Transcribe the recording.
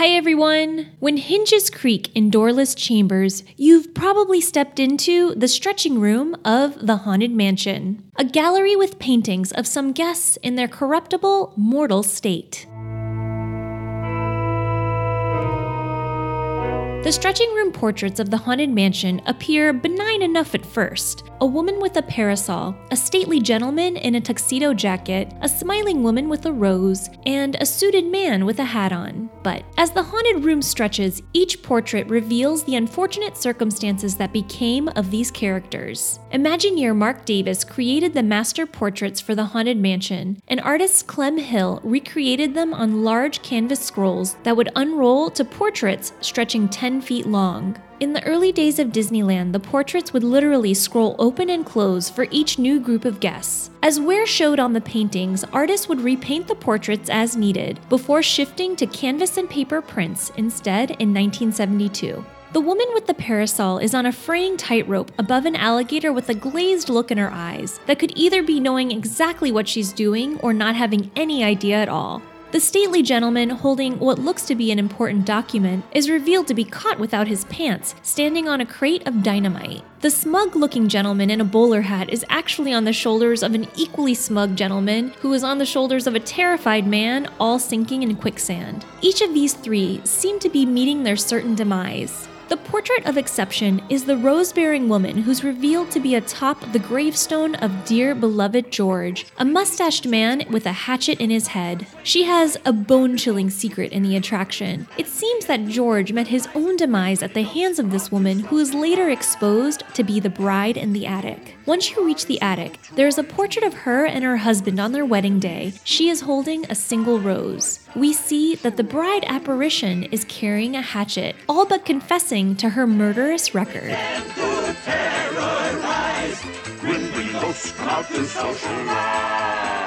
Hi everyone! When hinges creak in doorless chambers, you've probably stepped into the stretching room of the Haunted Mansion, a gallery with paintings of some guests in their corruptible, mortal state. The stretching room portraits of the Haunted Mansion appear benign enough at first. A woman with a parasol, a stately gentleman in a tuxedo jacket, a smiling woman with a rose, and a suited man with a hat on. But as the haunted room stretches, each portrait reveals the unfortunate circumstances that became of these characters. Imagineer Marc Davis created the master portraits for the Haunted Mansion, and artist Clem Hall recreated them on large canvas scrolls that would unroll to portraits stretching 10 feet long. In the early days of Disneyland, the portraits would literally scroll open and close for each new group of guests. As wear showed on the paintings, artists would repaint the portraits as needed before shifting to canvas and paper prints instead in 1972. The woman with the parasol is on a fraying tightrope above an alligator with a glazed look in her eyes that could either be knowing exactly what she's doing or not having any idea at all. The stately gentleman, holding what looks to be an important document, is revealed to be caught without his pants, standing on a crate of dynamite. The smug looking gentleman in a bowler hat is actually on the shoulders of an equally smug gentleman who is on the shoulders of a terrified man, all sinking in quicksand. Each of these three seem to be meeting their certain demise. The portrait of exception is the rose bearing woman who's revealed to be atop the gravestone of dear beloved George, a mustached man with a hatchet in his head. She has a bone chilling secret in the attraction. It seems that George met his own demise at the hands of this woman, who is later exposed to be the bride in the attic. Once you reach the attic, there is a portrait of her and her husband on their wedding day. She is holding a single rose. We see that the bride apparition is carrying a hatchet, all but confessing to her murderous record. When we most come out to socialize.